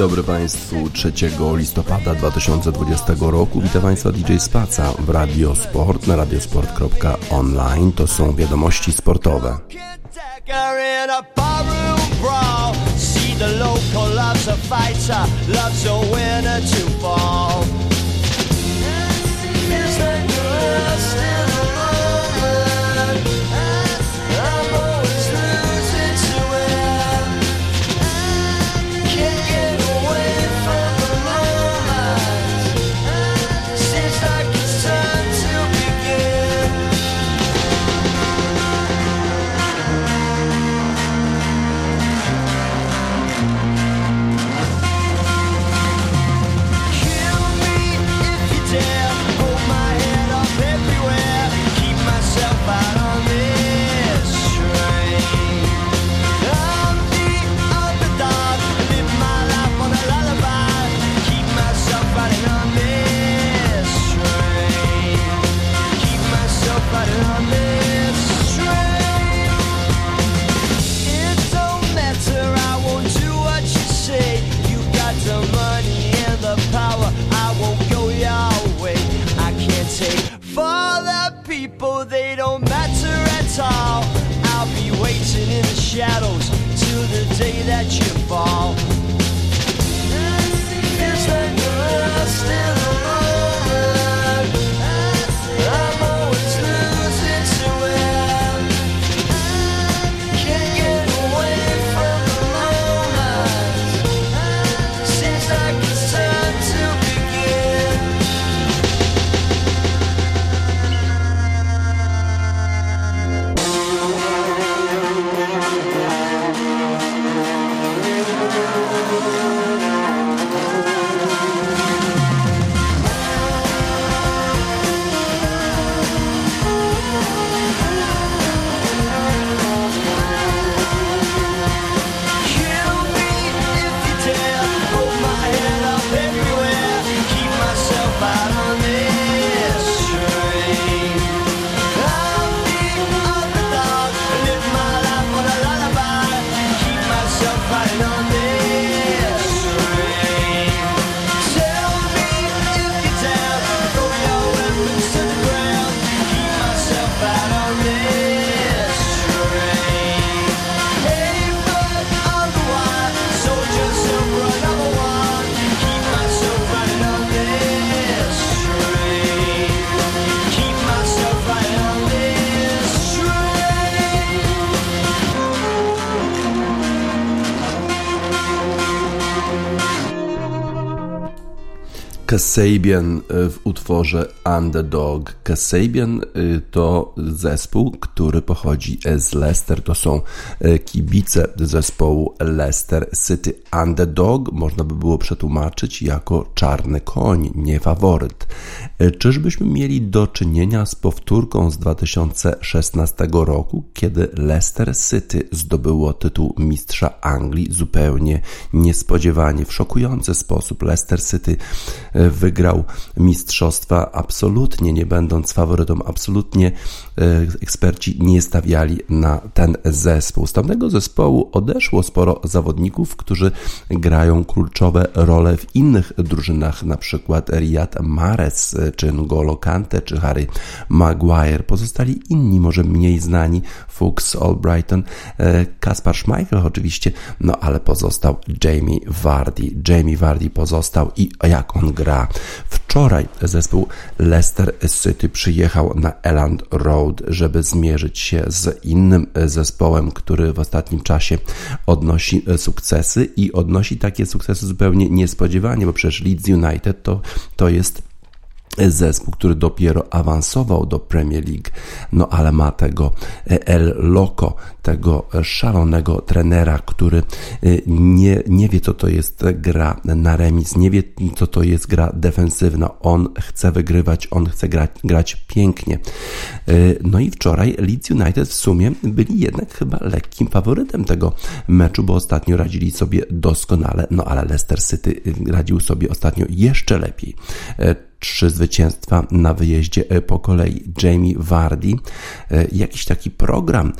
Dobry Państwu. 3 listopada 2020 roku. Witam Państwa DJ Spaca w Radio Sport na radiosport.online. To są wiadomości sportowe. Kasabian y, w utworze Underdog. Kasabian y, to zespół, który pochodzi z Leicester. To są y, kibice zespołu Leicester City. Underdog można by było przetłumaczyć jako czarny koń, nie faworyt. Czyżbyśmy mieli do czynienia z powtórką z 2016 roku, kiedy Leicester City zdobyło tytuł mistrza Anglii zupełnie niespodziewanie, w szokujący sposób. Leicester City wygrał mistrzostwa absolutnie nie będąc faworytą, absolutnie eksperci nie stawiali na ten zespół. Z tamtego zespołu odeszło sporo zawodników, którzy grają kluczowe role w innych drużynach, na przykład Riyad Mahrez, czy N'Golo Kante, czy Harry Maguire. Pozostali inni, może mniej znani, Fuchs, Albrighton, e, Kaspar Schmeichel oczywiście, no ale pozostał Jamie Vardy. Jamie Vardy pozostał i jak on gra. Wczoraj zespół Leicester City przyjechał na Elland Road, żeby zmierzyć się z innym zespołem, który w ostatnim czasie odnosi sukcesy i odnosi takie sukcesy zupełnie niespodziewanie, bo przecież Leeds United to, to jest zespół, który dopiero awansował do Premier League, no ale ma tego El Loco, tego szalonego trenera, który y, nie, nie wie, co to jest gra na remis, nie wie, co to jest gra defensywna. On chce wygrywać, on chce grać, grać pięknie. Y, no i wczoraj Leeds United w sumie byli jednak chyba lekkim faworytem tego meczu, bo ostatnio radzili sobie doskonale, no ale Leicester City radził sobie ostatnio jeszcze lepiej trzy zwycięstwa na wyjeździe po kolei. Jamie Vardy jakiś taki program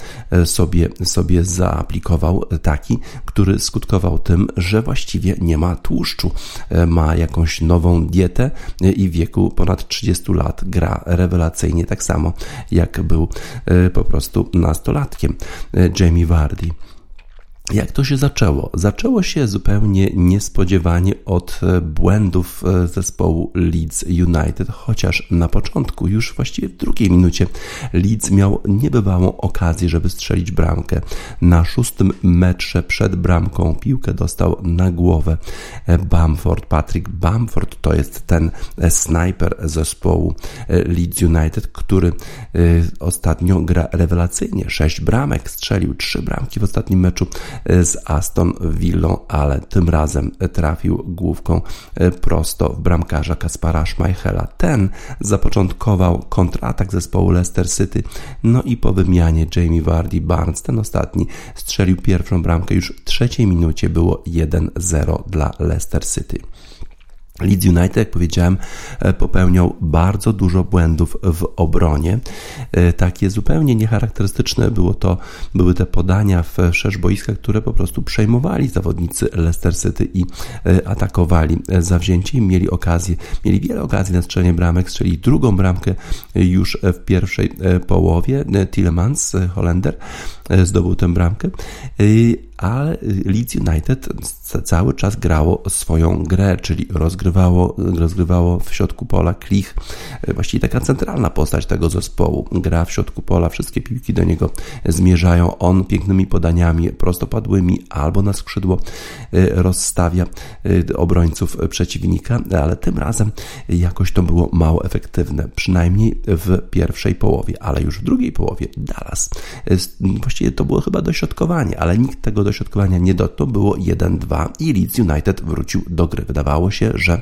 sobie, sobie zaaplikował, taki, który skutkował tym, że właściwie nie ma tłuszczu. Ma jakąś nową dietę i w wieku ponad 30 lat gra rewelacyjnie, tak samo jak był po prostu nastolatkiem. Jamie Vardy. Jak to się zaczęło? Zaczęło się zupełnie niespodziewanie od e, błędów e, zespołu Leeds United, chociaż na początku, już właściwie w drugiej minucie, Leeds miał niebywałą okazję, żeby strzelić bramkę. Na szóstym metrze przed bramką piłkę dostał na głowę e, Bamford. Patrick Bamford to jest ten snajper zespołu Leeds United, który ostatnio gra rewelacyjnie. Sześć bramek strzelił, trzy bramki w ostatnim meczu z Aston Villą, ale tym razem trafił główką e, prosto w bramkarza Kaspara Schmeichela. Ten zapoczątkował kontratak zespołu Leicester City, no i po wymianie Jamie Vardy Barnes, ten ostatni, strzelił pierwszą bramkę już w trzeciej minucie, było 1-0 dla Leicester City. Leeds United, jak powiedziałem, e, popełniał bardzo dużo błędów w obronie. E, takie zupełnie niecharakterystyczne było to, były te podania w szerz boiska, które po prostu przejmowali zawodnicy Leicester City i e, atakowali zawzięcie. Mieli okazję, mieli wiele okazji na strzelenie bramek, strzeli drugą bramkę już w pierwszej połowie. Tillemans, Holender, zdobył tę bramkę ale Leeds United cały czas grało swoją grę, czyli rozgrywało, rozgrywało w środku pola Klich, właściwie taka centralna postać tego zespołu. Gra w środku pola, wszystkie piłki do niego zmierzają, on pięknymi podaniami prostopadłymi albo na skrzydło e, rozstawia e, obrońców przeciwnika, ale tym razem jakoś to było mało efektywne, przynajmniej w pierwszej połowie, ale już w drugiej połowie Dallas. E, właściwie to było chyba dośrodkowanie, ale nikt tego dośrodkowania nie dotknął, było 1-2 i Leeds United wrócił do gry. Wydawało się, że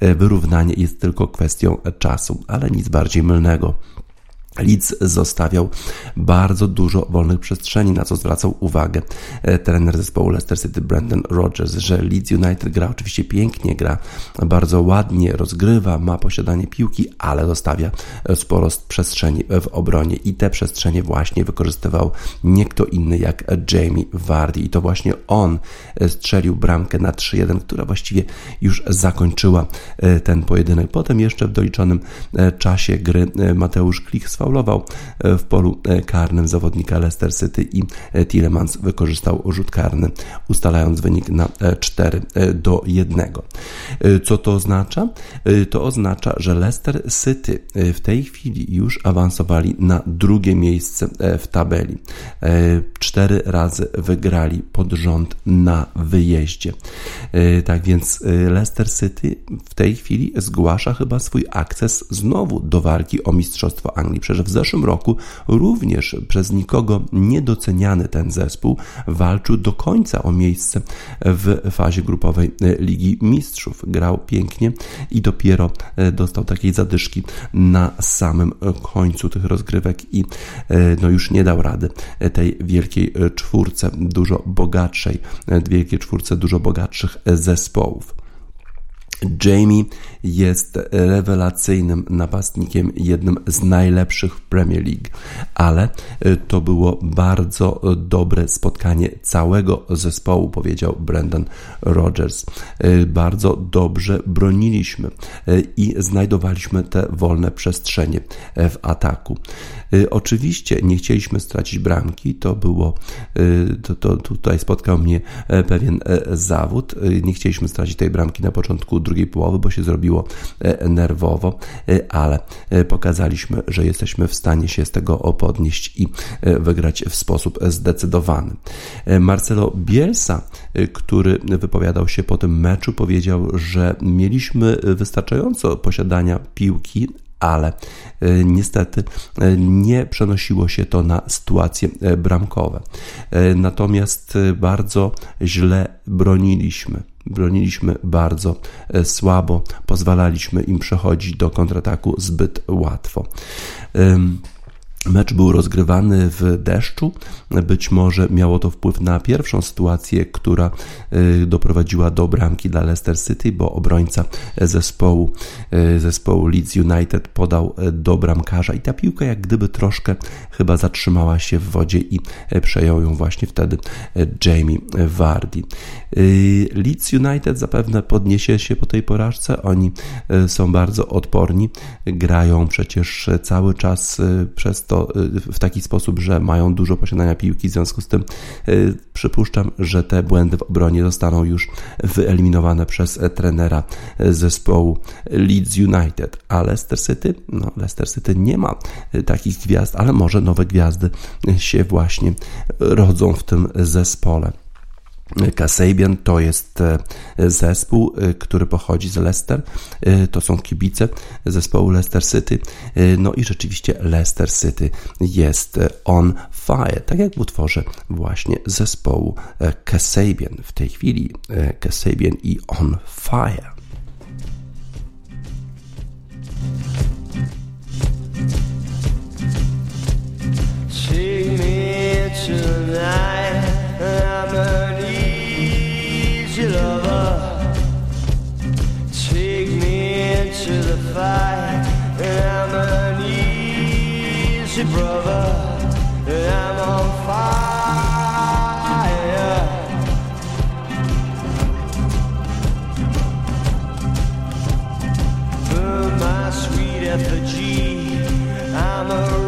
e, wyrównanie jest tylko kwestią czasu, ale nic bardziej mylnego. Leeds zostawiał bardzo dużo wolnych przestrzeni, na co zwracał uwagę e, trener zespołu Leicester City Brandon Rodgers, że Leeds United gra oczywiście pięknie, gra bardzo ładnie, rozgrywa, ma posiadanie piłki, ale zostawia e, sporo przestrzeni w obronie i te przestrzenie właśnie wykorzystywał nie kto inny jak Jamie Vardy i to właśnie on e, strzelił bramkę na 3-1, która właściwie już zakończyła ten pojedynek. Potem jeszcze w doliczonym czasie gry Mateusz Klich sfaulował e, w polu e, karnym zawodnika Leicester City i e, Tillemans wykorzystał rzut karny, ustalając wynik na 4 do 1. Co to oznacza? To oznacza, że Leicester City w tej chwili już awansowali na drugie miejsce w tabeli. Cztery razy wygrali pod rząd na wyjeździe. Tak więc Leicester City w tej chwili zgłasza chyba swój akces znowu do walki o Mistrzostwo Anglii że w zeszłym roku również przez nikogo niedoceniany ten zespół walczył do końca o miejsce w fazie grupowej Ligi Mistrzów. Grał pięknie i dopiero e, dostał takiej zadyszki na samym końcu tych rozgrywek i e, no już nie dał rady tej wielkiej czwórce, dużo bogatszej, e, wielkiej czwórce dużo bogatszych zespołów. Jamie jest rewelacyjnym napastnikiem, jednym z najlepszych w Premier League, ale y, to było bardzo dobre spotkanie całego zespołu, powiedział Brendan Rodgers. Y, bardzo dobrze broniliśmy y, i znajdowaliśmy te wolne przestrzenie w ataku. Oczywiście nie chcieliśmy stracić bramki, to było, to, to tutaj spotkał mnie pewien zawód. Nie chcieliśmy stracić tej bramki na początku drugiej połowy, bo się zrobiło e, nerwowo, e, ale e, pokazaliśmy, że jesteśmy w stanie się z tego podnieść i wygrać w sposób zdecydowany. Marcelo Bielsa, który wypowiadał się po tym meczu, powiedział, że mieliśmy wystarczająco posiadania piłki, ale niestety nie przenosiło się to na sytuacje bramkowe. Natomiast bardzo źle broniliśmy. Broniliśmy bardzo e, słabo, pozwalaliśmy im przechodzić do kontrataku zbyt łatwo. Mecz był rozgrywany w deszczu. Być może miało to wpływ na pierwszą sytuację, która y, doprowadziła do bramki dla Leicester City, bo obrońca zespołu, y, zespołu Leeds United podał do bramkarza i ta piłka jak gdyby troszkę chyba zatrzymała się w wodzie i przejął ją właśnie wtedy Jamie Vardy. Y, Leeds United zapewne podniesie się po tej porażce. Oni są bardzo odporni, grają przecież cały czas przez to y, w taki sposób, że mają dużo posiadania piłki, w związku z tym y, przypuszczam, że te błędy w obronie zostaną już wyeliminowane przez e, trenera e, zespołu Leeds United. A Leicester City? No, Leicester City nie ma e, takich gwiazd, ale może nowe gwiazdy się właśnie rodzą w tym zespole. Kasabian to jest e, zespół, e, który pochodzi z Leicester. E, to są kibice zespołu Leicester City. No i rzeczywiście Leicester City jest on fire, tak jak w utworze właśnie zespołu Kasabian. W tej chwili Kasabian i on fire. I'm an easy brother, I'm on fire. Burn my sweet effigy, I'm a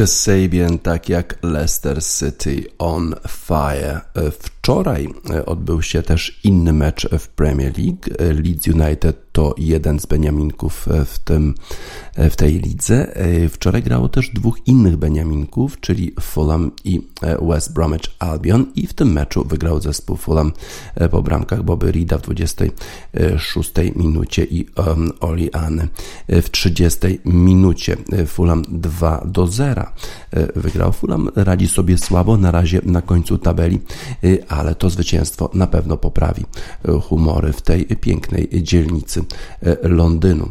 Kasabian, tak jak Leicester City on fire. Wczoraj odbył się też inny mecz w Premier League. Leeds United to jeden z Beniaminków w, tym, w tej lidze. Wczoraj grało też dwóch innych Beniaminków, czyli Fulham i West Bromwich Albion i w tym meczu wygrał zespół Fulham po bramkach Bobby Rida w 26 minucie i um, Oli Anny w 30 minucie. Fulham 2 do 0 wygrał. Fulham radzi sobie słabo na razie na końcu tabeli, ale to zwycięstwo na pewno poprawi humory w tej pięknej dzielnicy Londynu.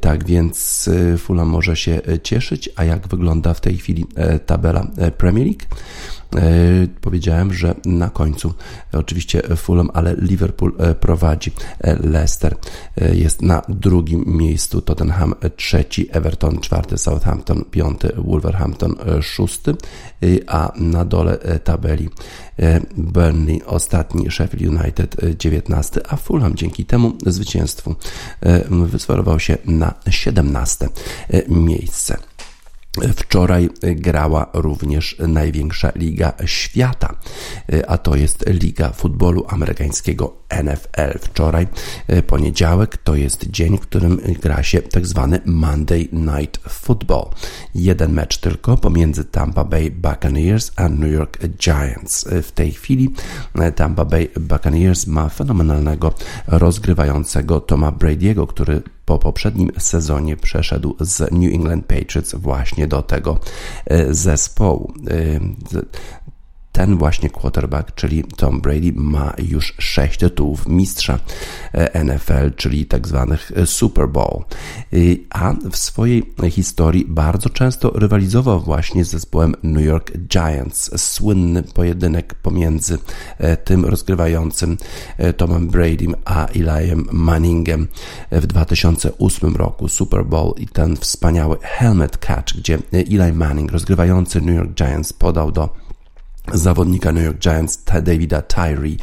Tak więc Fulham może się cieszyć, a jak wygląda w tej chwili tabela Premier League? E, powiedziałem, że na końcu oczywiście Fulham, ale Liverpool e, prowadzi. E, Leicester jest na drugim miejscu, Tottenham trzeci, Everton czwarty, Southampton piąty, Wolverhampton szósty, a na dole tabeli Burnley ostatni, Sheffield United 19, a Fulham dzięki temu zwycięstwu wysforował się na 17 miejsce. Wczoraj grała również największa liga świata, a to jest Liga Futbolu Amerykańskiego NFL. Wczoraj, poniedziałek, to jest dzień, w którym gra się tak zwany Monday Night Football. Jeden mecz tylko pomiędzy Tampa Bay Buccaneers a New York Giants. W tej chwili Tampa Bay Buccaneers ma fenomenalnego rozgrywającego Toma Brady'ego, który po poprzednim sezonie przeszedł z New England Patriots właśnie do tego e, zespołu. E, ten właśnie quarterback, czyli Tom Brady, ma już sześć tytułów mistrza e, NFL, czyli tak zwanych e, Super Bowl. E, a w swojej historii bardzo często rywalizował właśnie z zespołem New York Giants. Słynny pojedynek pomiędzy tym rozgrywającym Tomem Bradym a Elijem Manningem w 2008 roku Super Bowl i ten wspaniały helmet catch, gdzie Eli Manning, rozgrywający New York Giants, podał do zawodnika New York Giants Davida Tyree,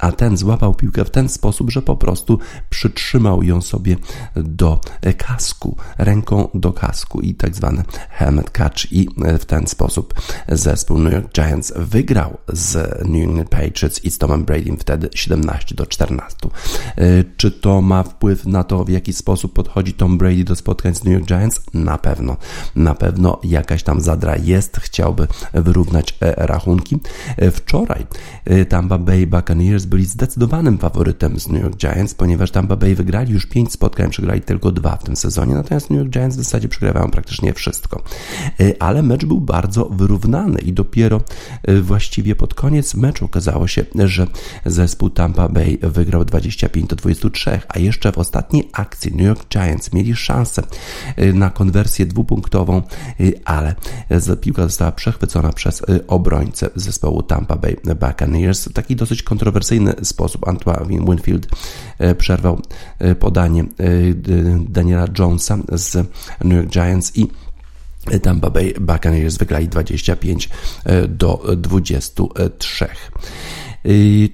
a ten złapał piłkę w ten sposób, że po prostu przytrzymał ją sobie do kasku, ręką do kasku i tak zwany helmet catch i w ten sposób zespół New York Giants wygrał z New England Patriots i z Tomem Bradym wtedy 17 do 14. Czy to ma wpływ na to, w jaki sposób podchodzi Tom Brady do spotkań z New York Giants? Na pewno. Na pewno jakaś tam zadra jest, chciałby wyrównać rachunki E, wczoraj e, Tampa Bay Buccaneers byli zdecydowanym faworytem z New York Giants, ponieważ Tampa Bay wygrali już 5 spotkań, przegrali tylko dwa w tym sezonie, natomiast New York Giants w zasadzie przegrywają praktycznie wszystko. E, ale mecz był bardzo wyrównany i dopiero właściwie pod koniec meczu okazało się, że zespół Tampa Bay wygrał 25 do 23, a jeszcze w ostatniej akcji New York Giants mieli szansę na konwersję dwupunktową, ale piłka została przechwycona przez obrońcę zespołu Tampa Bay Buccaneers. Taki dosyć kontrowersyjny sposób Antoine Winfield e, przerwał e, podanie e, Daniela Jonesa z New York Giants i Tampa Bay Buccaneers wygrali 25 do 23.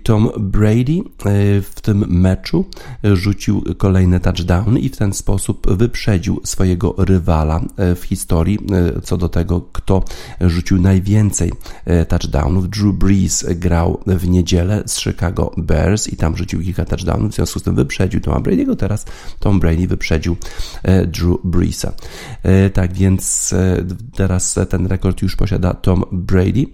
Tom Brady e, w tym meczu rzucił kolejne touchdowny i w ten sposób wyprzedził swojego rywala e, w historii e, co do tego, kto rzucił najwięcej touchdownów. Drew Brees grał w niedzielę z Chicago Bears i tam rzucił kilka touchdownów, w związku z tym wyprzedził Toma Brady'ego, teraz Tom Brady wyprzedził Drew Breesa. Tak więc teraz ten rekord już posiada Tom Brady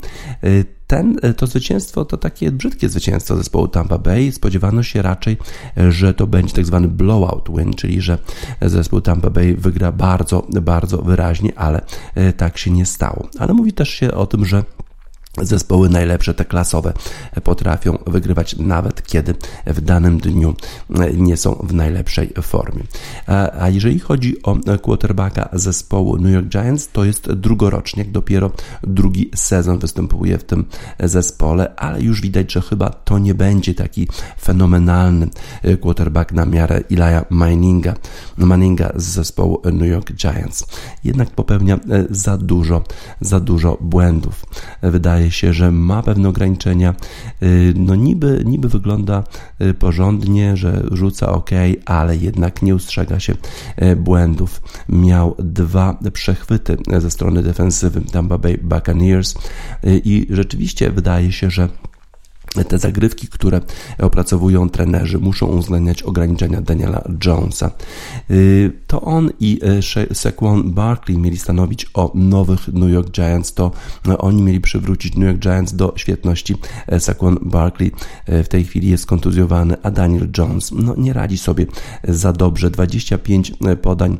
ten, e, to zwycięstwo to takie brzydkie zwycięstwo zespołu Tampa Bay. Spodziewano się raczej, że to będzie tak zwany blowout win, czyli że zespół Tampa Bay wygra bardzo, bardzo wyraźnie, ale e, tak się nie stało. Ale mówi też się o tym, że Zespoły najlepsze, te klasowe, potrafią wygrywać nawet kiedy w danym dniu nie są w najlepszej formie. A jeżeli chodzi o quarterbacka zespołu New York Giants, to jest drugorocznik, dopiero drugi sezon występuje w tym zespole, ale już widać, że chyba to nie będzie taki fenomenalny quarterback na miarę Ilaja Manninga, Manninga z zespołu New York Giants. Jednak popełnia za dużo, za dużo błędów. Wydaje się, że ma pewne ograniczenia. No niby, niby wygląda porządnie, że rzuca ok, ale jednak nie ustrzega się błędów. Miał dwa przechwyty ze strony defensywy Tampa Bay Buccaneers i rzeczywiście wydaje się, że te zagrywki, które opracowują trenerzy, muszą uwzględniać ograniczenia Daniela Jonesa. Y, to on i y, Saquon Barkley mieli stanowić o nowych New York Giants, to no, oni mieli przywrócić New York Giants do świetności. E, Saquon Barkley e, w tej chwili jest kontuzjowany, a Daniel Jones no, nie radzi sobie za dobrze. 25 e, podań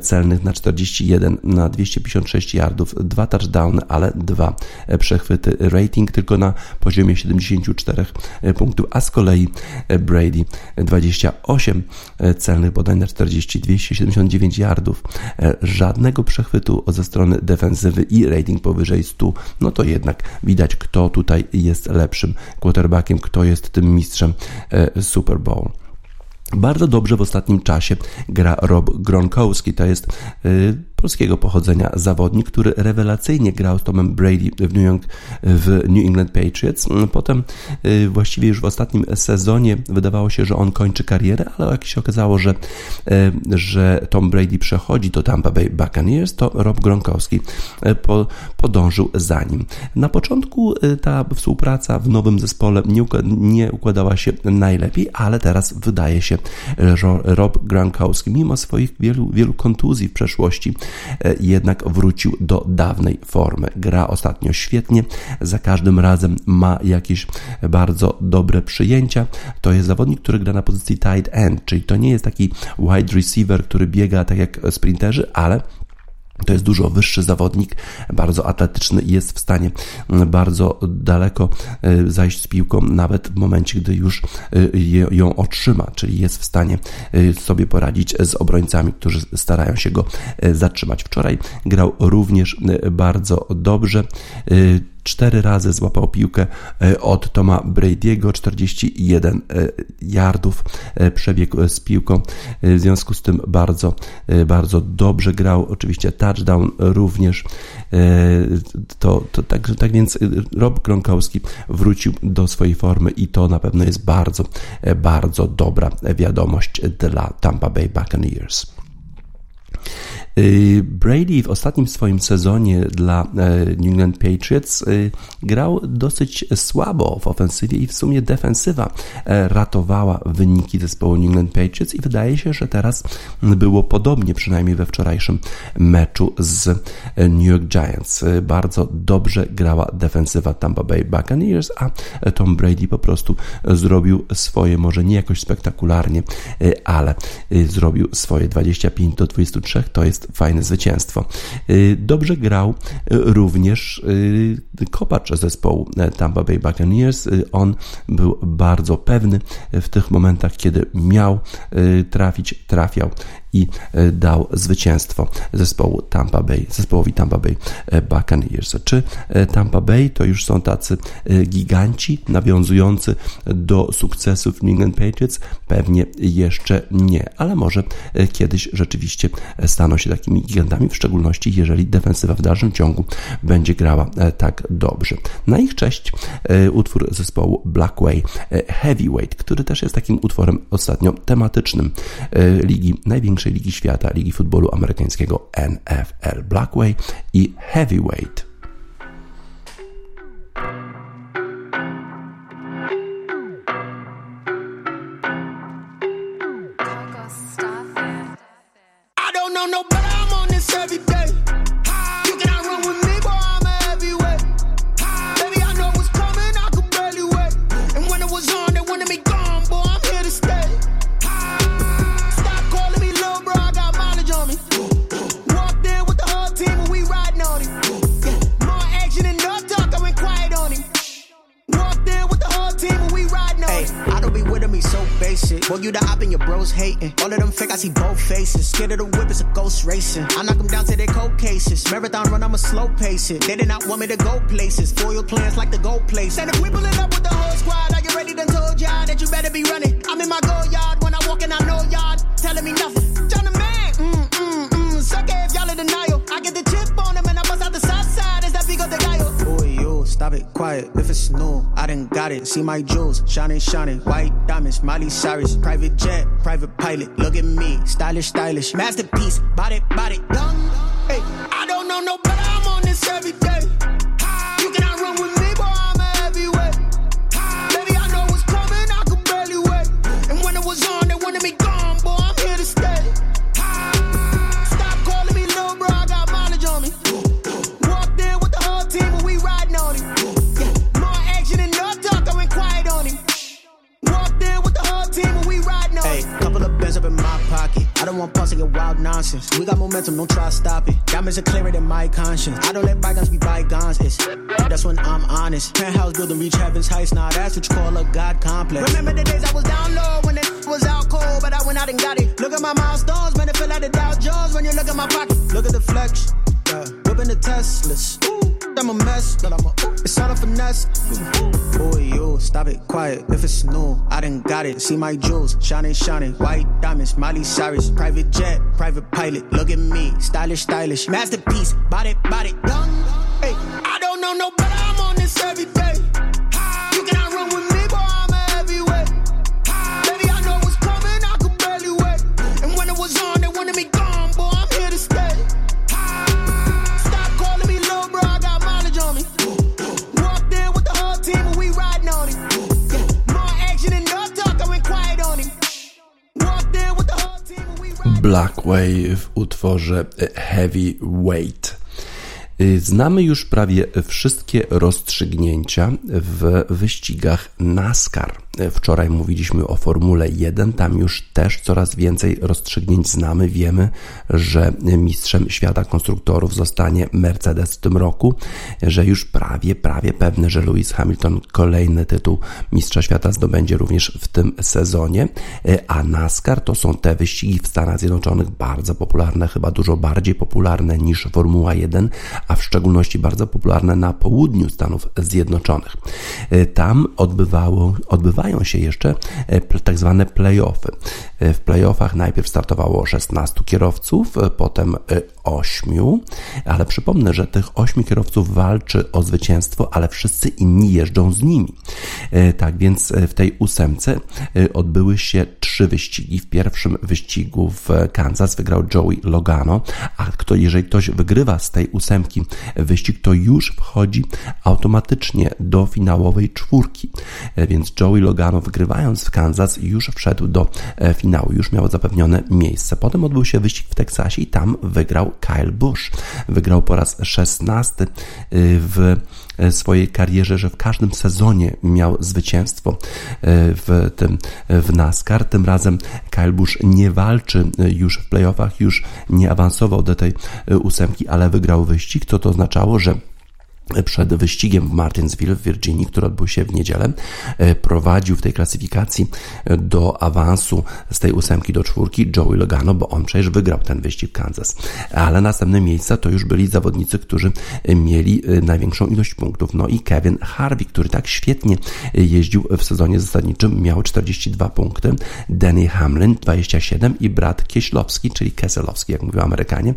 celnych na 41, na 256 yardów, dwa touchdowny, ale dwa przechwyty. Rating tylko na poziomie 70 24 e, punktów, a z kolei e, Brady 28 e, celnych podań na 40, 279 yardów, żadnego przechwytu ze strony defensywy i rating powyżej 100, no to jednak widać, kto tutaj jest lepszym quarterbackiem, kto jest tym mistrzem Super Bowl. Bardzo dobrze w ostatnim czasie gra Rob Gronkowski. To jest polskiego pochodzenia zawodnik, który rewelacyjnie grał z Tomem Brady w New, York, w New England Patriots. Potem y, właściwie już w ostatnim sezonie wydawało się, że on kończy karierę, ale jak się okazało, że, y, że Tom Brady przechodzi do Tampa Bay Buccaneers, to Rob Gronkowski y, po, podążył za nim. Na początku ta współpraca w nowym zespole nie, układała się najlepiej, ale teraz wydaje się, że Rob Gronkowski, mimo swoich wielu, wielu kontuzji w przeszłości, jednak wrócił do dawnej formy. Gra ostatnio świetnie, za każdym razem ma jakieś bardzo dobre przyjęcia. To jest zawodnik, który gra na pozycji tight end, czyli to nie jest taki wide receiver, który biega tak jak sprinterzy, ale to jest dużo wyższy zawodnik, bardzo atletyczny i jest w stanie mm, bardzo daleko e, zajść z piłką, nawet w momencie, gdy już e, ją otrzyma, czyli jest w stanie e, sobie poradzić z obrońcami, którzy starają się go zatrzymać. Wczoraj grał również bardzo dobrze cztery razy złapał piłkę e, od Toma Brady'ego, 41 e, yardów e, przebiegł z piłką, w związku z tym bardzo, bardzo dobrze grał, oczywiście touchdown również, to, to tak, tak więc Rob Gronkowski wrócił do swojej formy i to na pewno jest bardzo, bardzo dobra wiadomość dla Tampa Bay Buccaneers. Y, Brady w ostatnim swoim sezonie dla e, New England Patriots y, grał dosyć słabo w ofensywie i w sumie defensywa e, ratowała wyniki zespołu New England Patriots i wydaje się, że teraz było podobnie, przynajmniej we wczorajszym meczu z e, New York Giants. Bardzo dobrze grała defensywa Tampa Bay Buccaneers, a Tom Brady po prostu zrobił swoje, może nie jakoś spektakularnie, ale zrobił swoje 25 do 23, to jest fajne zwycięstwo. Y, dobrze grał y, również y, kopacz zespołu Tampa Bay Buccaneers. On był bardzo pewny w tych momentach, kiedy miał trafić, trafiał i e, dał zwycięstwo zespołu Tampa Bay, zespołowi Tampa Bay e, Buccaneers. Czy e, Tampa Bay to już są tacy giganci nawiązujący do sukcesów New England Patriots? Pewnie jeszcze nie, ale może kiedyś rzeczywiście staną się takimi gigantami, w szczególności jeżeli defensywa w dalszym ciągu będzie grała tak dobrze. Na ich cześć utwór zespołu Blackway Heavyweight, który też jest takim utworem ostatnio tematycznym ligi największej największej ligi świata, ligi futbolu amerykańskiego NFL. Blackway i Heavyweight. Pace it. They did not want me to go places. Foil plans like the gold place. And if we pulling up with the whole squad, are you ready to told y'all that you better be running? I'm in my go yard when I walk in, I know y'all telling me nothing. John the man, mm, mm, mm. Suck if y'all in denial. I get the chip on them and I bust out the south side. Is that big of the guy? Oh, yo, stop it quiet. If it's new, I done got it. See my jewels, shining, shining. White diamonds, Miley Cyrus. Private jet, private pilot. Look at me, stylish, stylish. Masterpiece, body, body. Young, hey, I don't know no I don't let bygones be bygones. It's that's when I'm honest. Penthouse building, reach heaven's heights. Now that's what you call a god complex. Remember the days I was down low when it was out cold, but I went out and got it. Look at my milestones, man, it feel like the Dow Jones when you look at my pocket. Look at the flex, yeah. whipping the Teslas. Ooh, I'm a mess, but I'm a it's all a finesse. Boy, you stop it, quiet. If it's new, I done got it. See my jewels, shining, shining. White diamonds, Miley Cyrus. Private jet, private pilot. Look at me, stylish, stylish. Masterpiece, body, body. Young, hey, I don't know no Blackway w utworze Heavyweight. Y, Znamy już prawie wszystkie rozstrzygnięcia w wyścigach NASCAR. Y, Wczoraj mówiliśmy o Formule 1, tam już też coraz więcej rozstrzygnięć znamy. Wiemy, że mistrzem świata konstruktorów zostanie Mercedes w tym roku, że już prawie, prawie pewne, że Lewis Hamilton kolejny tytuł mistrza świata zdobędzie również w tym sezonie. Y, A NASCAR to są te wyścigi w Stanach Zjednoczonych bardzo popularne, chyba dużo bardziej popularne niż Formuła 1, a w szczególności bardzo popularne na południu Stanów Zjednoczonych. E, Tam odbywało, odbywają się jeszcze e, tak zwane playoffy. E, W playoffach najpierw startowało 16 kierowców, e, potem 8, ale przypomnę, że tych 8 kierowców walczy o zwycięstwo, ale wszyscy inni jeżdżą z nimi. E, Tak więc e, w tej ósemce e, odbyły się trzy wyścigi. W pierwszym wyścigu w Kansas wygrał Joey Logano, a kto, jeżeli ktoś wygrywa z tej ósemki wyścig, to już wchodzi automatycznie do finałowej czwórki. Więc Joey Logano wygrywając w Kansas już wszedł do finału, już miał zapewnione miejsce. Potem odbył się wyścig w Teksasie i tam wygrał Kyle Busch. Wygrał po raz 16 w swojej karierze, że w każdym sezonie miał zwycięstwo e, w tym w NASCAR. Tym razem Kyle Busch nie walczy już w playoffach, już nie awansował do tej ósemki, ale wygrał wyścig, co to oznaczało, że przed wyścigiem w Martinsville w Virginii, który odbył się w niedzielę, e, prowadził w tej klasyfikacji e, do awansu z tej ósemki do czwórki Joey Logano, bo on przecież wygrał ten wyścig w Kansas. Ale następne miejsca to już byli zawodnicy, którzy mieli e, największą ilość punktów. No i Kevin Harvick, który tak świetnie jeździł w sezonie zasadniczym, miał 42 punkty, Danny Hamlin 27 i Brad Kieślowski, czyli Keselowski, jak mówią Amerykanie,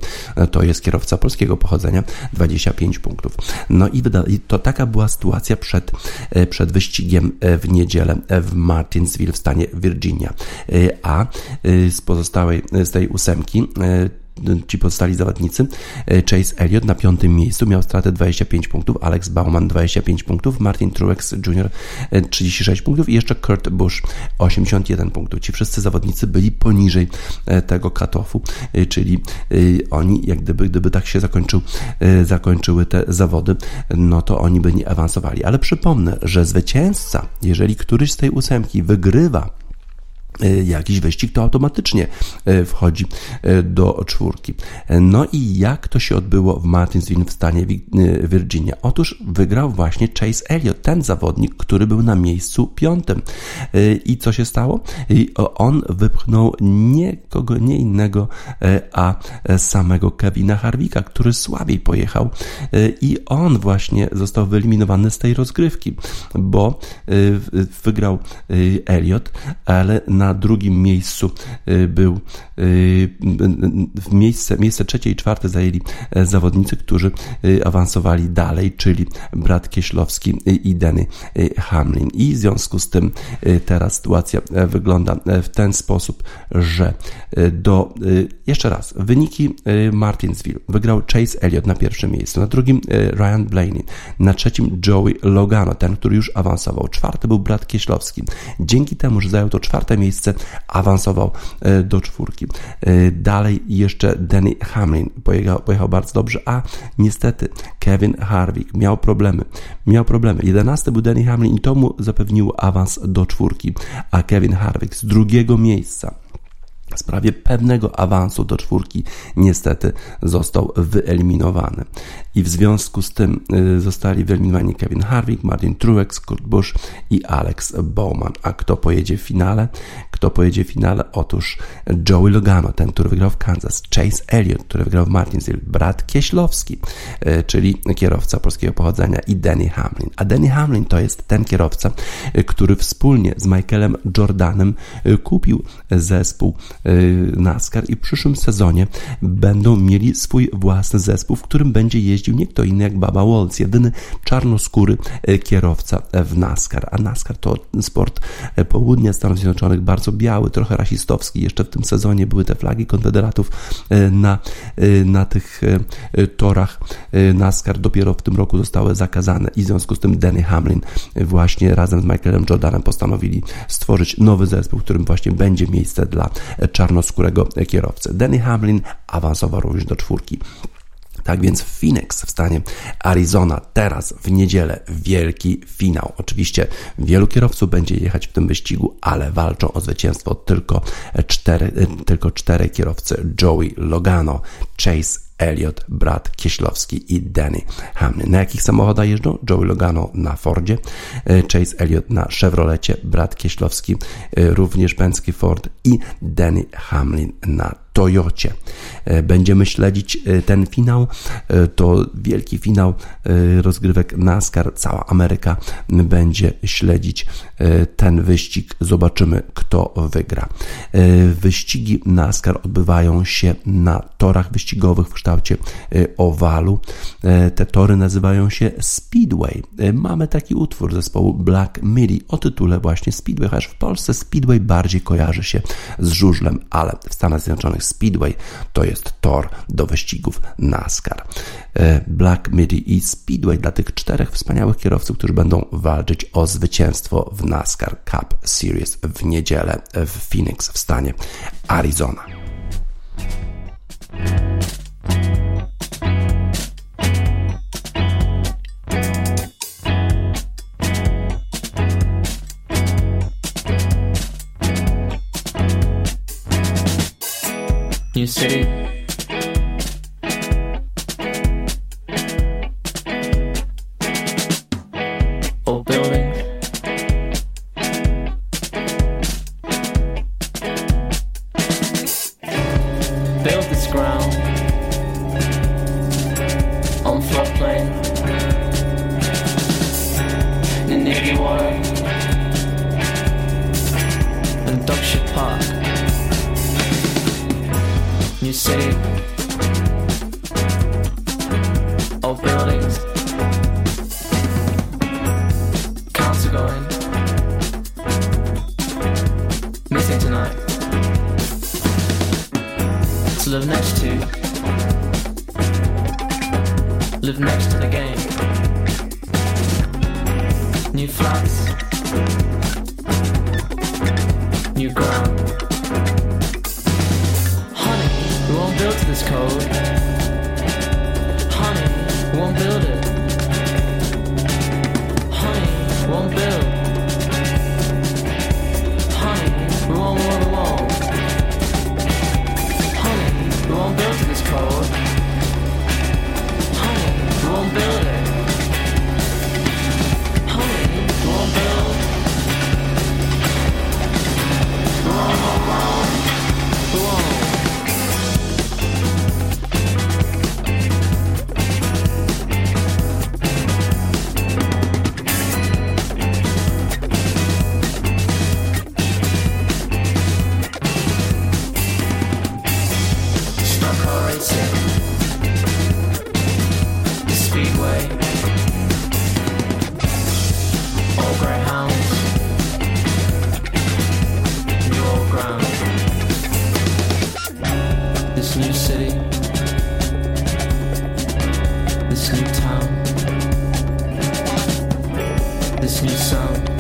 to jest kierowca polskiego pochodzenia, 25 punktów. No i, to taka była sytuacja przed, e, przed wyścigiem e, w niedzielę e, w Martinsville w stanie Virginia. A z pozostałej, z tej ósemki ci pozostali zawodnicy. E, Chase Elliott na piątym miejscu miał stratę 25 punktów, Alex Bauman 25 punktów, Martin Truex Jr. e, 36 punktów i jeszcze Kurt Busch 81 punktów. Ci wszyscy zawodnicy byli poniżej e, tego cut-offu, e, czyli e, oni jak gdyby, gdyby tak się zakończył, e, zakończyły te zawody, no to oni by nie awansowali. Ale przypomnę, że zwycięzca, jeżeli któryś z tej ósemki wygrywa jakiś wyścig, to automatycznie y, wchodzi y, do czwórki. No i jak to się odbyło w Martinsville w stanie Virginia? Otóż wygrał właśnie Chase Elliott, ten zawodnik, który był na miejscu piątym. I co się stało? On wypchnął nie kogo nie innego, a samego Kevina Harvika, który słabiej pojechał i on właśnie został wyeliminowany z tej rozgrywki, bo wygrał Elliott, ale na Na drugim miejscu był w miejsce, miejsce trzecie i czwarte zajęli zawodnicy, którzy awansowali dalej, czyli brat Kieślowski i Denny Hamlin. I w związku z tym teraz sytuacja wygląda w ten sposób, że do, jeszcze raz, wyniki Martinsville wygrał Chase Elliott na pierwszym miejscu, na drugim Ryan Blaney, na trzecim Joey Logano, ten, który już awansował. Czwarty był brat Kieślowski. Dzięki temu, że zajął to czwarte miejsce, awansował e, do czwórki. E, dalej jeszcze Danny Hamlin pojechał, pojechał bardzo dobrze, a niestety Kevin Harvick miał problemy. Miał problemy. Jedenasty był Danny Hamlin i to mu zapewniło awans do czwórki, a Kevin Harvick z drugiego miejsca w sprawie pewnego awansu do czwórki niestety został wyeliminowany. I w związku z tym y, zostali wyeliminowani Kevin Harvick, Martin Truex, Kurt Busch i Alex Bowman. A kto pojedzie w finale? Kto pojedzie w finale? Otóż Joey Logano, ten, który wygrał w Kansas, Chase Elliott, który wygrał w Martinsville, brat Kieślowski, y, czyli kierowca polskiego pochodzenia i Danny Hamlin. A Danny Hamlin to jest ten kierowca, y, który wspólnie z Michaelem Jordanem kupił zespół NASCAR i w przyszłym sezonie będą mieli swój własny zespół, w którym będzie jeździł nie kto inny jak Baba Waltz, jedyny czarnoskóry y, kierowca w NASCAR. A NASCAR to sport y, południa Stanów Zjednoczonych, bardzo biały, trochę rasistowski. Jeszcze w tym sezonie były te flagi konfederatów na, na tych torach NASCAR. Dopiero w tym roku zostały zakazane i w związku z tym Danny Hamlin właśnie razem z Michaelem Jordanem postanowili stworzyć nowy zespół, w którym właśnie będzie miejsce dla czarnoskórego kierowcy. Danny Hamlin awansował również do czwórki. Tak więc Phoenix w stanie Arizona teraz w niedzielę wielki finał. Oczywiście wielu kierowców będzie jechać w tym wyścigu, ale walczą o zwycięstwo tylko cztery, tylko cztery kierowcy: Joey Logano, Chase Elliott, brat Kieślowski i Danny Hamlin. Na jakich samochodach jeżdżą? Joey Logano na Fordzie, e, Chase Elliott na Chevrolecie, brat Kieślowski e, również Penske Ford i Danny Hamlin na Toyocie. E, będziemy śledzić ten finał. To wielki finał rozgrywek NASCAR. Cała Ameryka będzie śledzić ten wyścig. Zobaczymy, kto wygra. Wyścigi NASCAR odbywają się na torach wyścigowych w kształcie kształcie y, owalu. E, te tory nazywają się Speedway. E, mamy taki utwór zespołu Black Midi o tytule właśnie Speedway, chociaż w Polsce Speedway bardziej kojarzy się z żużlem, ale w Stanach Zjednoczonych Speedway to jest tor do wyścigów NASCAR. E, Black Midi i Speedway dla tych czterech wspaniałych kierowców, którzy będą walczyć o zwycięstwo w NASCAR Cup Series w niedzielę w Phoenix w stanie Arizona. You say This new city, this new town, this new sound.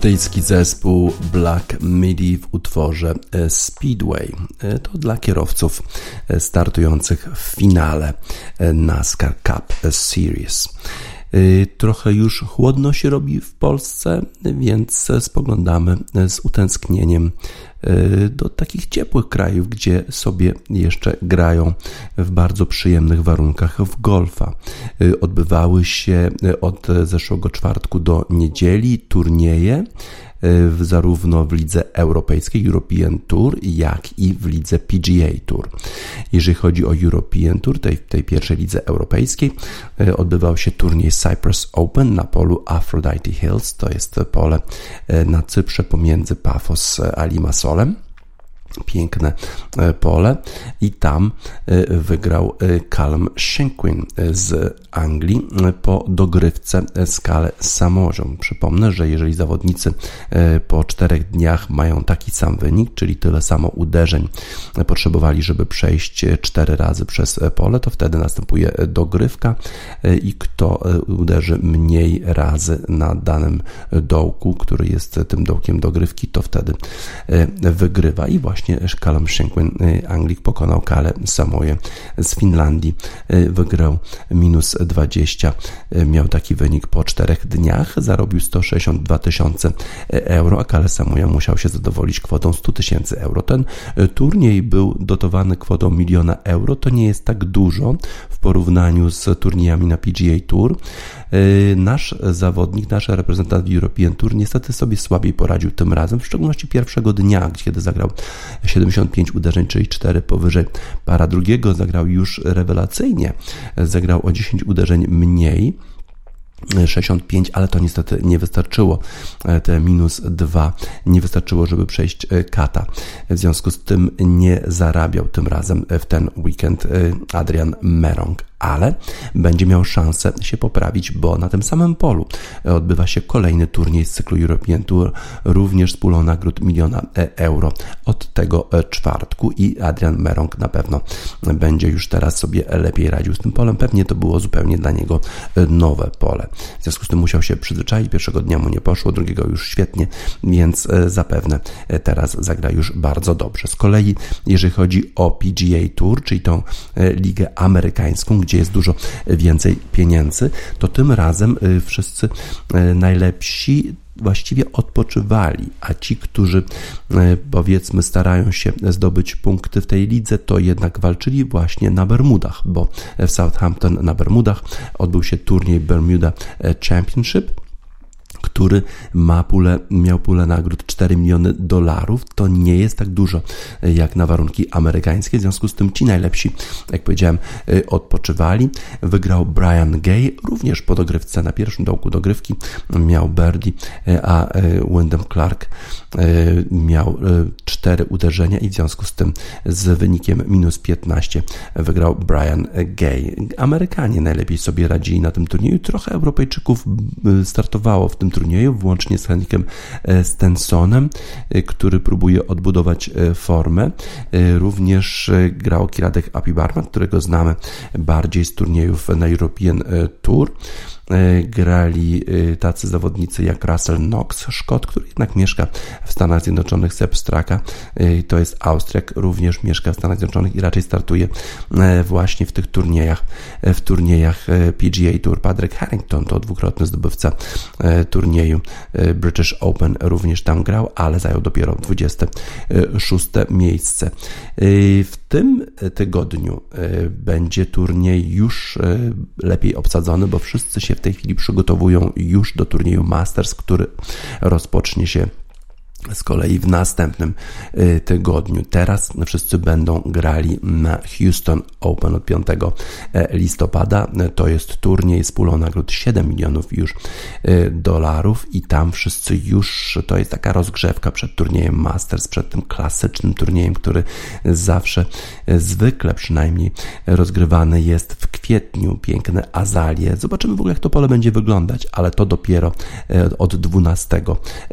Brytyjski zespół Black Midi w utworze e, Speedway. E, to dla kierowców e, startujących w finale NASCAR Cup Series. Trochę już chłodno się robi w Polsce, więc spoglądamy z utęsknieniem Y, do takich ciepłych krajów, gdzie sobie jeszcze grają w bardzo przyjemnych warunkach w golfa. Y, odbywały się y, od zeszłego czwartku do niedzieli turnieje w, zarówno w lidze europejskiej European Tour, jak i w lidze PGA Tour. Jeżeli chodzi o European Tour, tej, tej pierwszej lidze europejskiej, odbywał się turniej Cyprus Open na polu Aphrodite Hills, to jest pole na Cyprze pomiędzy Pafos a Limassolem piękne e, pole. I tam e, wygrał e, Callum Shankwin z Anglii po dogrywce skalę Samorzą. Przypomnę, że jeżeli zawodnicy po czterech dniach mają taki sam wynik, czyli tyle samo uderzeń potrzebowali, żeby przejść cztery razy przez pole, to wtedy następuje dogrywka. I kto uderzy mniej razy na danym dołku, który jest tym dołkiem dogrywki, to wtedy wygrywa. I właśnie właśnie Callum y, Anglik, pokonał Kale Samoje z Finlandii. Y, wygrał minus 20. Y, miał taki wynik po czterech dniach. Zarobił 162 tysiące euro, a Kale Samoja musiał się zadowolić kwotą 100 tysięcy euro. Ten turniej był dotowany kwotą miliona euro. To nie jest tak dużo w porównaniu z turniejami na PGA Tour. Nasz zawodnik, nasz reprezentant European Tour niestety sobie słabiej poradził tym razem, w szczególności pierwszego dnia, kiedy zagrał 75 uderzeń, czyli 4 powyżej para drugiego. Zagrał już rewelacyjnie, zagrał o 10 uderzeń mniej. 65, ale to niestety nie wystarczyło. Te minus 2 nie wystarczyło, żeby przejść e, kata. W związku z tym nie zarabiał tym razem w ten weekend e, Adrian Merong ale będzie miał szansę się poprawić, bo na tym samym polu odbywa się kolejny turniej z cyklu European Tour, również z pulą nagród miliona e, euro od tego e, czwartku i Adrian Merong na pewno będzie już teraz sobie lepiej radził z tym polem. Pewnie to było zupełnie dla niego e, nowe pole. W związku z tym musiał się przyzwyczaić. Pierwszego dnia mu nie poszło, drugiego już świetnie, więc zapewne teraz zagra już bardzo dobrze. Z kolei, jeżeli chodzi o PGA Tour, czyli tą ligę amerykańską, gdzie jest dużo więcej pieniędzy, to tym razem y, wszyscy y, najlepsi właściwie odpoczywali, a ci, którzy powiedzmy starają się zdobyć punkty w tej lidze, to jednak walczyli właśnie na Bermudach, bo w Southampton na Bermudach odbył się turniej Bermuda Championship który ma pulę, miał pulę nagród 4 miliony dolarów. To nie jest tak dużo jak na warunki amerykańskie. W związku z tym ci najlepsi, jak powiedziałem, y, odpoczywali. Wygrał Brian Gay, również po dogrywce na pierwszym dołku dogrywki miał birdie, y, a Wyndham Clark miał 4 uderzenia i w związku z tym z wynikiem minus 15 wygrał Brian Gay. Amerykanie najlepiej sobie radzili na tym turnieju. Trochę Europejczyków startowało w tym turnieju włącznie z Henrikiem e, Stensonem, e, który próbuje odbudować e, formę. Również grał Kiradek Apibarman, którego znamy bardziej z turniejów na European Tour. E, grali e, tacy zawodnicy jak Russell Knox, Szkot, który jednak mieszka w Stanach Zjednoczonych, Sepp Straka, e, to jest Austriak, również mieszka w Stanach Zjednoczonych i raczej startuje właśnie w tych turniejach, w turniejach PGA Tour. Patrick Harrington to dwukrotny zdobywca turnieju British Open, również tam grał, ale zajął dopiero 26 miejsce. W tym tygodniu będzie turniej już lepiej obsadzony, bo wszyscy się w tej chwili przygotowują już do turnieju Masters, który rozpocznie się z kolei w następnym y, tygodniu. Teraz wszyscy będą grali na Houston Open od 5 e, listopada. To jest turniej z pulą nagród 7 milionów już y, dolarów i tam wszyscy już, to jest taka rozgrzewka przed turniejem Masters, przed tym klasycznym turniejem, który zawsze, y, zwykle przynajmniej rozgrywany jest w kwietniu. Piękne azalie. Zobaczymy w ogóle jak to pole będzie wyglądać, ale to dopiero od 12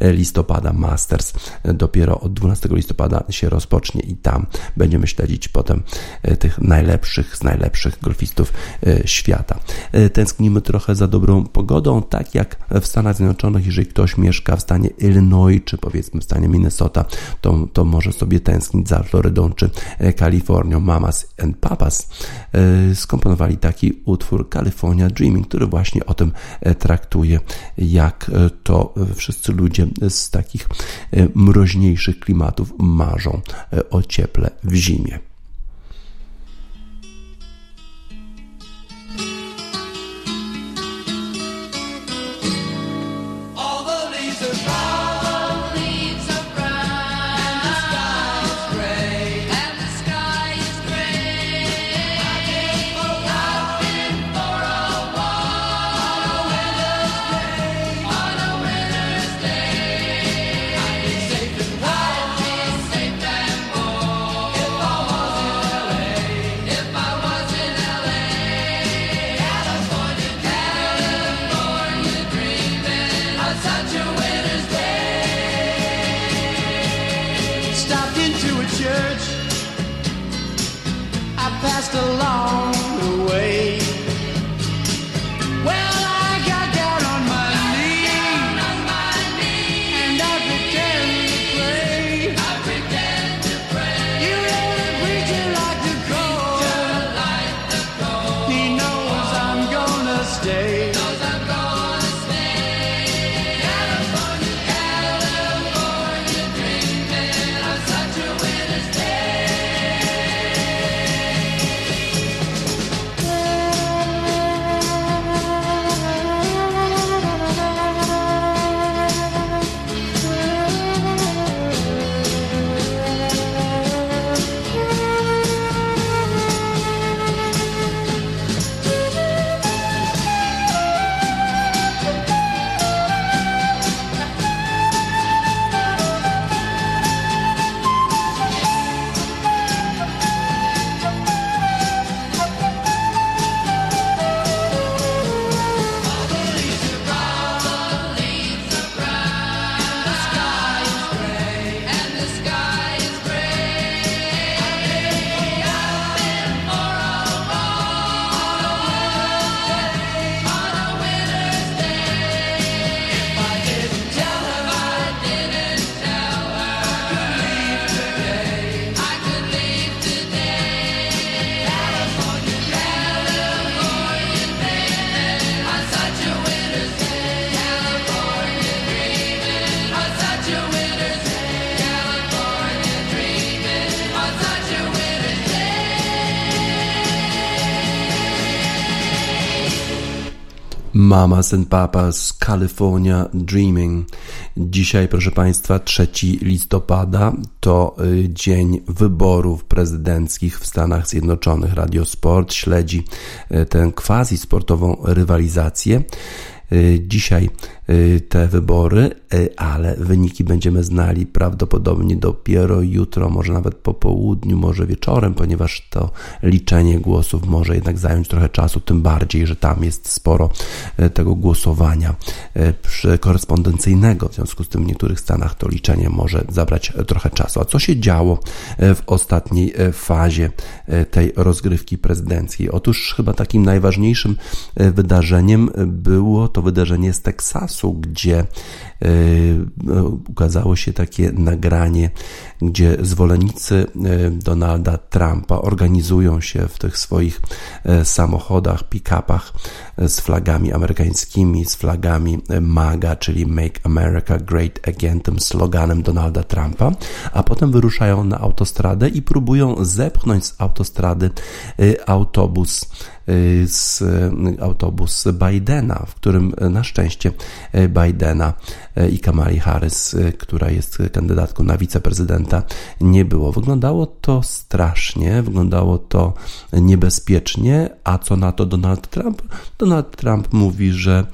listopada Masters Masters dopiero od 12 listopada się rozpocznie i tam będziemy śledzić potem e, tych najlepszych z najlepszych golfistów e, świata. E, tęsknimy trochę za dobrą pogodą, tak jak w Stanach Zjednoczonych, jeżeli ktoś mieszka w stanie Illinois, czy powiedzmy w stanie Minnesota, to, to może sobie tęsknić za Florydą czy Kalifornią. Mamas and Papas skomponowali taki utwór California Dreaming, który właśnie o tym traktuje, jak to wszyscy ludzie z takich mroźniejszych klimatów marzą e, o cieple w zimie. Mamas and Papas California Dreaming. Dzisiaj, proszę Państwa, 3 listopada to y, dzień wyborów prezydenckich w Stanach Zjednoczonych. Radio Sport śledzi y, tę quasi sportową rywalizację. Y, dzisiaj te wybory, y, ale wyniki będziemy znali prawdopodobnie dopiero jutro, może nawet po południu, może wieczorem, ponieważ to liczenie głosów może jednak zająć trochę czasu, tym bardziej, że tam jest sporo y, tego głosowania korespondencyjnego. W związku z tym w niektórych stanach to liczenie może zabrać trochę czasu. A co się działo w ostatniej fazie tej rozgrywki prezydenckiej? Otóż chyba takim najważniejszym wydarzeniem było to wydarzenie z Teksasu, gdzie ukazało się takie nagranie, gdzie zwolennicy Donalda Trumpa organizują się w tych swoich samochodach, pick-upach z flagami amerykańskimi, z flagami MAGA, czyli Make America Great Again, tym sloganem Donalda Trumpa, a potem wyruszają na autostradę i próbują zepchnąć z autostrady autobus z autobus Bidena, w którym na szczęście Bidena i Kamali Harris, która jest kandydatką na wiceprezydenta, nie było. Wyglądało to strasznie, wyglądało to niebezpiecznie, a co na to Donald Trump? Donald Trump mówi, że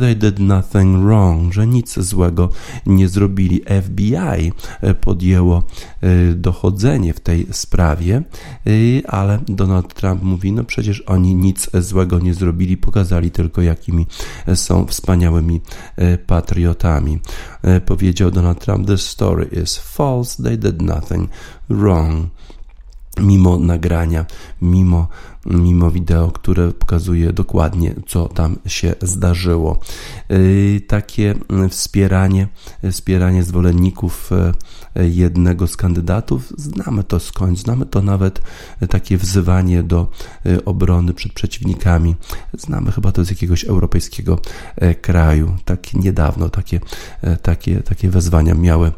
they did nothing wrong, że nic złego nie zrobili. FBI podjęło dochodzenie w tej sprawie, ale Donald Trump mówi, no przecież oni nic złego nie zrobili, pokazali tylko, jakimi są wspaniałymi e, patriotami. E, powiedział Donald Trump: The story is false, they did nothing wrong. Mimo nagrania, mimo mimo wideo, które pokazuje dokładnie, co tam się zdarzyło. Y, takie wspieranie, wspieranie zwolenników jednego z kandydatów, znamy to skądś, znamy to nawet takie wzywanie do obrony przed przeciwnikami. Znamy chyba to z jakiegoś europejskiego kraju. Tak niedawno takie, takie, takie wezwania miały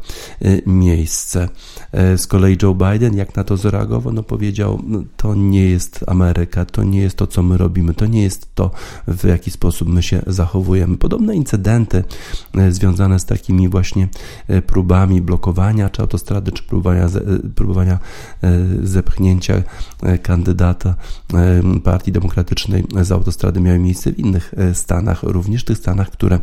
miejsce. Z kolei Joe Biden, jak na to zareagował, no powiedział, no, to nie jest Ameryka, Ameryka, to nie jest to, co my robimy, to nie jest to, w jaki sposób my się zachowujemy. Podobne incydenty e, związane z takimi właśnie e, próbami blokowania czy autostrady, czy próbowania, e, próbowania zepchnięcia kandydata Partii Demokratycznej z autostrady miały miejsce w innych stanach, również tych stanach, które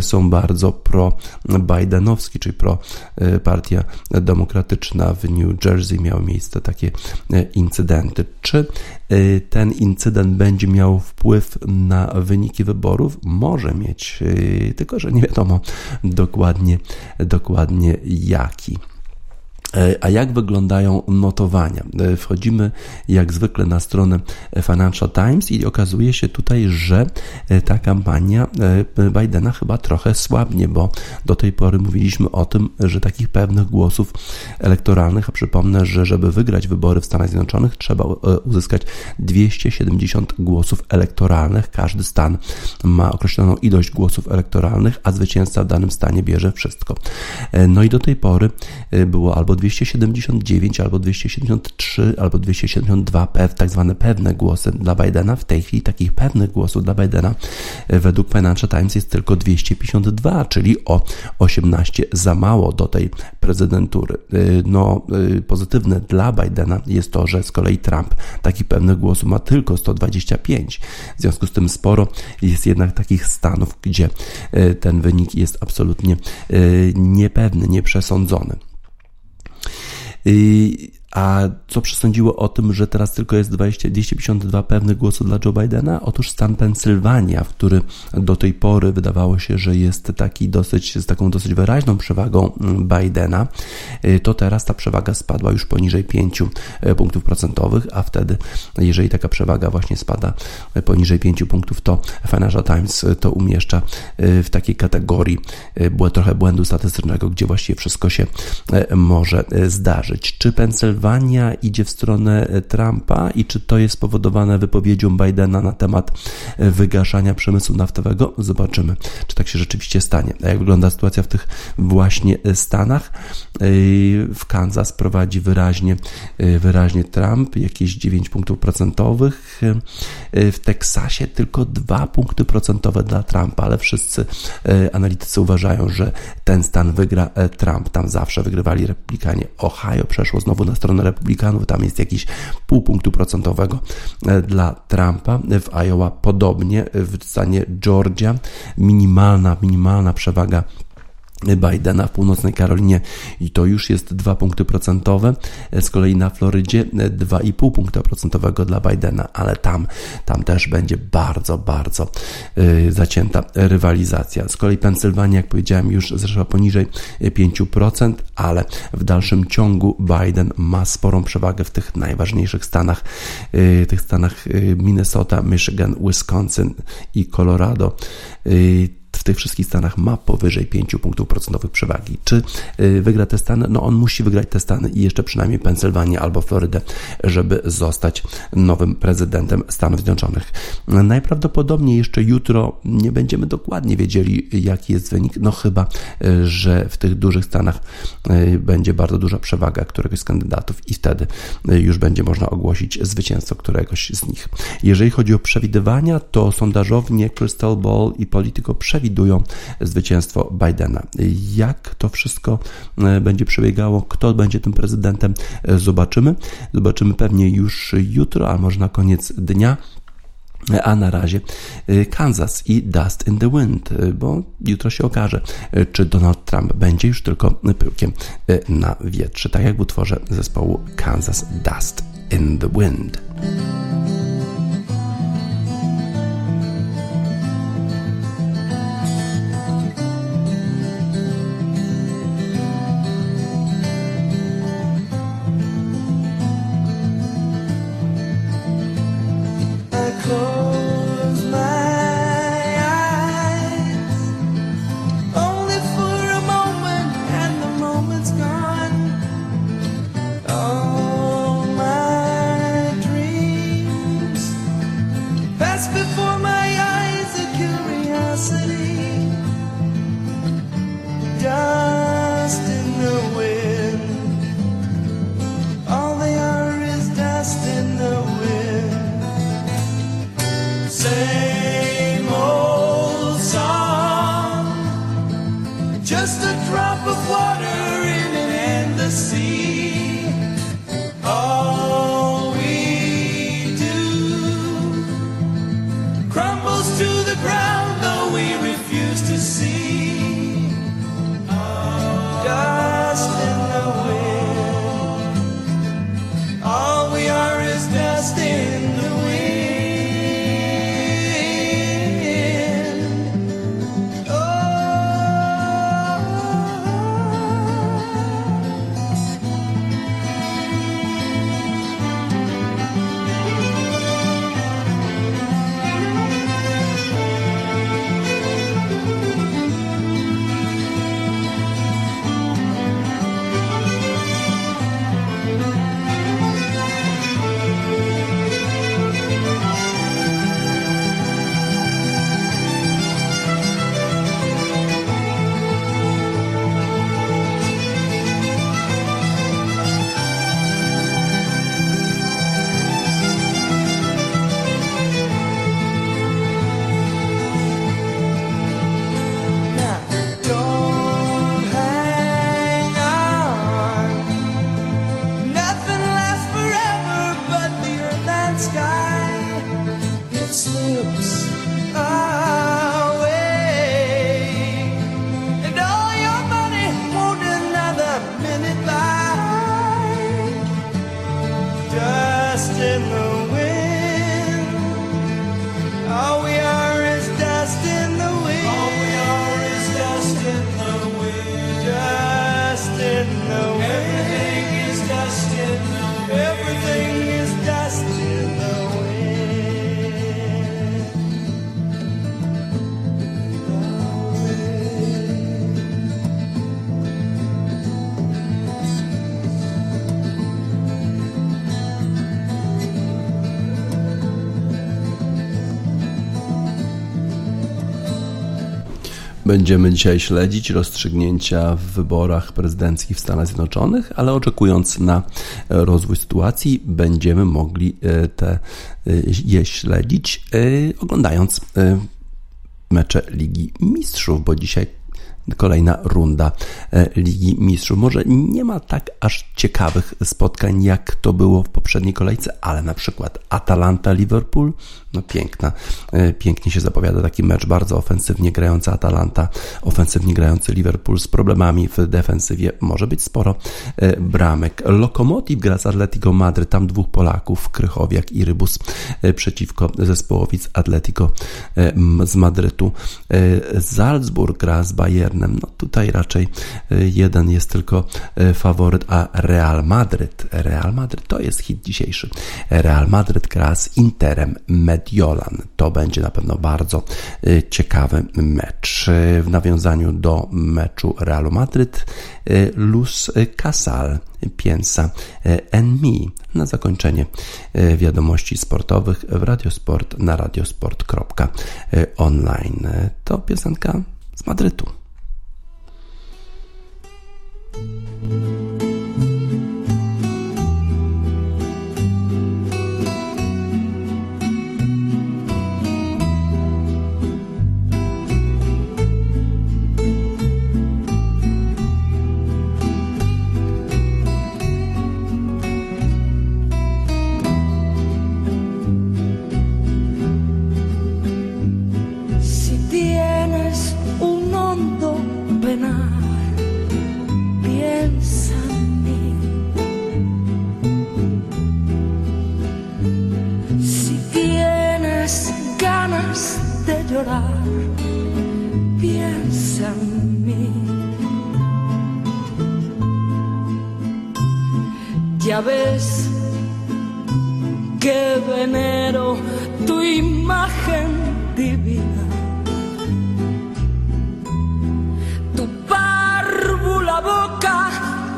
są bardzo pro-Bidenowskie, czyli pro-Partia Demokratyczna w New Jersey miały miejsce takie incydenty. Czy ten incydent będzie miał wpływ na wyniki wyborów? Może mieć, y, tylko że nie wiadomo dokładnie, dokładnie jaki. E, a jak wyglądają notowania? E, wchodzimy jak zwykle na stronę Financial Times i okazuje się tutaj, że e, ta kampania Bidena chyba trochę słabnie, bo do tej pory mówiliśmy o tym, że takich pewnych głosów elektoralnych, a przypomnę, że żeby wygrać wybory w Stanach Zjednoczonych trzeba uzyskać 270 głosów elektoralnych. Każdy stan ma określoną ilość głosów elektoralnych, a zwycięzca w danym stanie bierze wszystko. No i do tej pory było albo 279 albo 273 albo 272 pew, tak zwane pewne głosy dla Bidena. W tej chwili takich pewnych głosów dla Bidena e, według Financial Times jest tylko 252, czyli o 18 za mało do tej prezydentury. E, no, e, pozytywne dla Bidena jest to, że z kolei Trump takich pewnych głosów ma tylko 125. W związku z tym sporo jest jednak takich stanów, gdzie ten wynik jest absolutnie niepewny, nieprzesądzony. Y, a co przesądziło o tym, że teraz tylko jest 20, 252 pewnych głosów dla Joe Bidena? Otóż stan Pensylwania, który do tej pory wydawało się, że jest taki dosyć, z taką dosyć wyraźną przewagą mm, Bidena, y, to teraz ta przewaga spadła już poniżej 5 y, punktów procentowych, a wtedy, jeżeli taka przewaga właśnie spada poniżej 5 punktów, to Financial Times to umieszcza w takiej kategorii trochę błędu statystycznego, gdzie właściwie wszystko się może zdarzyć. Czy Pensylwania Pensylwania idzie w stronę e, Trumpa i czy to jest spowodowane wypowiedzią Bidena na temat e, wygaszania przemysłu naftowego? Zobaczymy, czy tak się rzeczywiście stanie. A jak wygląda sytuacja w tych właśnie e, Stanach? W Kansas prowadzi wyraźnie, wyraźnie Trump, jakieś 9 punktów procentowych. W Teksasie tylko 2 punkty procentowe dla Trumpa, ale wszyscy analitycy uważają, że ten stan wygra Trump. Tam zawsze wygrywali republikanie. Ohio przeszło znowu na stronę stronę Republikanów, tam jest jakiś pół punktu procentowego e, dla Trumpa. W Iowa podobnie, w stanie Georgia minimalna, minimalna przewaga Bidena w północnej Karolinie i to już jest 2 punkty procentowe, z kolei na Florydzie 2,5 punkta procentowego dla Bidena, ale tam, tam też będzie bardzo, bardzo yy, zacięta rywalizacja. Z kolei Pensylwania, jak powiedziałem, już zresztą poniżej 5%, ale w dalszym ciągu Biden ma sporą przewagę w tych najważniejszych stanach, yy, tych stanach yy, Minnesota, Michigan, Wisconsin i Colorado. Yy, w tych wszystkich stanach ma powyżej 5 punktów procentowych przewagi. Czy y, wygra te stany? No on musi wygrać te stany i jeszcze przynajmniej Pensylwanię albo Florydę, żeby zostać nowym prezydentem Stanów Zjednoczonych. Najprawdopodobniej jeszcze jutro nie będziemy dokładnie wiedzieli, jaki jest wynik, no chyba, y, że w tych dużych stanach y, będzie bardzo duża przewaga któregoś z kandydatów i wtedy już będzie można ogłosić zwycięstwo któregoś z nich. Jeżeli chodzi o przewidywania, to sondażownie Crystal Ball i Politico przewidują zwycięstwo Bidena. Jak to wszystko e, będzie przebiegało, kto będzie tym prezydentem, e, zobaczymy. Zobaczymy pewnie już jutro, a może na koniec dnia. A na razie e, Kansas i Dust in the Wind, bo jutro się okaże, czy Donald Trump będzie już tylko pyłkiem na wietrze, tak jak w utworze zespołu Kansas Dust in the Wind. Będziemy dzisiaj śledzić rozstrzygnięcia w wyborach prezydenckich w Stanach Zjednoczonych, ale oczekując na rozwój sytuacji, będziemy mogli e, te, e, je śledzić, e, oglądając mecze Ligi Mistrzów, bo dzisiaj kolejna runda Ligi Mistrzów. Może nie ma tak aż ciekawych spotkań, jak to było w poprzedniej kolejce, ale na przykład Atalanta-Liverpool, no piękna, e, pięknie się zapowiada taki mecz, bardzo ofensywnie grający Atalanta, ofensywnie grający Liverpool z problemami w defensywie, może być sporo e, bramek. Lokomotiv gra z Atletico Madryt, tam dwóch Polaków, Krychowiak i Rybus e, przeciwko zespołowi z Atletico z Madrytu. Salzburg gra z Bayernem, no tutaj raczej jeden jest tylko faworyt, a Real Madryt, Real Madryt to jest hit dzisiejszy. Real Madryt gra z Interem Med Mediolan. To będzie na pewno bardzo ciekawy mecz. W nawiązaniu do meczu Realu Madryt Luz Casal Piensa en mi. Na zakończenie wiadomości sportowych w Radiosport na radiosport.online. To piosenka z Madrytu. de llorar, piensa en mí. Ya ves que venero tu imagen divina. Tu párvula boca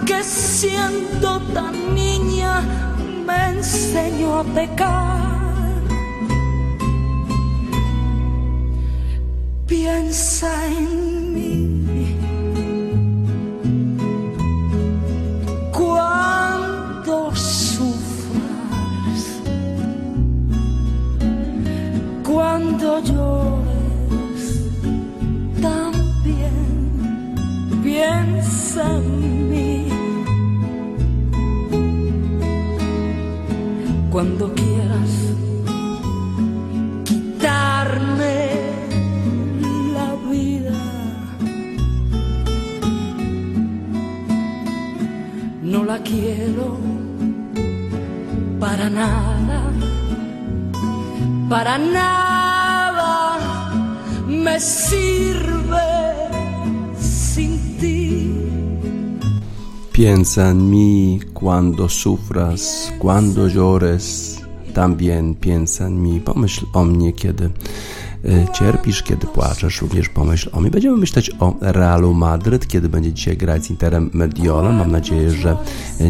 que siendo tan niña me enseñó a pecar cuando sufras, cuando llores, también piensa en mí. quiero para nada, para nada me sirve sin ti. Piensa en mí cuando sufras, cuando llores. También piensa en mí, pomyśl o mnie, kiedy cierpisz, kiedy płaczesz, również pomyśl o mnie. Będziemy myśleć o Realu Madryt, kiedy będzie dzisiaj grać z Interem Mediolan. Mam nadzieję, że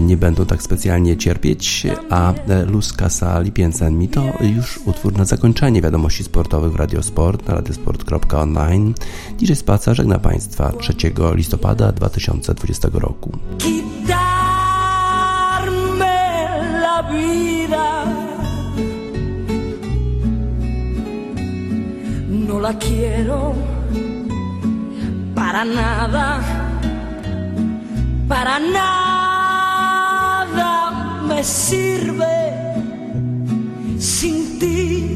nie będą tak specjalnie cierpieć, a Luz Casali Piensen mi to już utwór na zakończenie wiadomości sportowych w Radiosport na radiosport.online. Dzisiaj Spaca żegna Państwa 3 listopada 2020 roku. la vida la quiero para nada, para nada me sirve sin ti.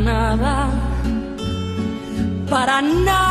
Nada, para nada